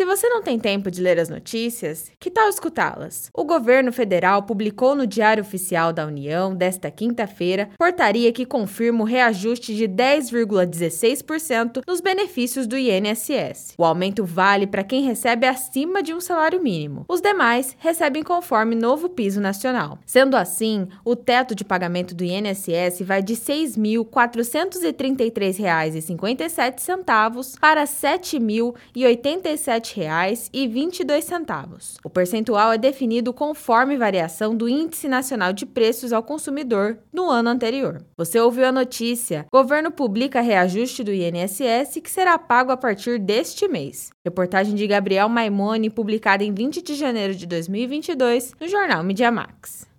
Se você não tem tempo de ler as notícias, que tal escutá-las? O governo federal publicou no Diário Oficial da União, desta quinta-feira, portaria que confirma o reajuste de 10,16% nos benefícios do INSS. O aumento vale para quem recebe acima de um salário mínimo. Os demais recebem conforme novo piso nacional. Sendo assim, o teto de pagamento do INSS vai de R$ 6.433,57 para R$ 7.087,22. O percentual é definido conforme variação do Índice Nacional de Preços ao Consumidor no ano anterior. Você ouviu a notícia? Governo publica reajuste do INSS que será pago a partir deste mês. Reportagem de Gabriel Maimone, publicada em 20 de janeiro de 2022 no jornal Media Max.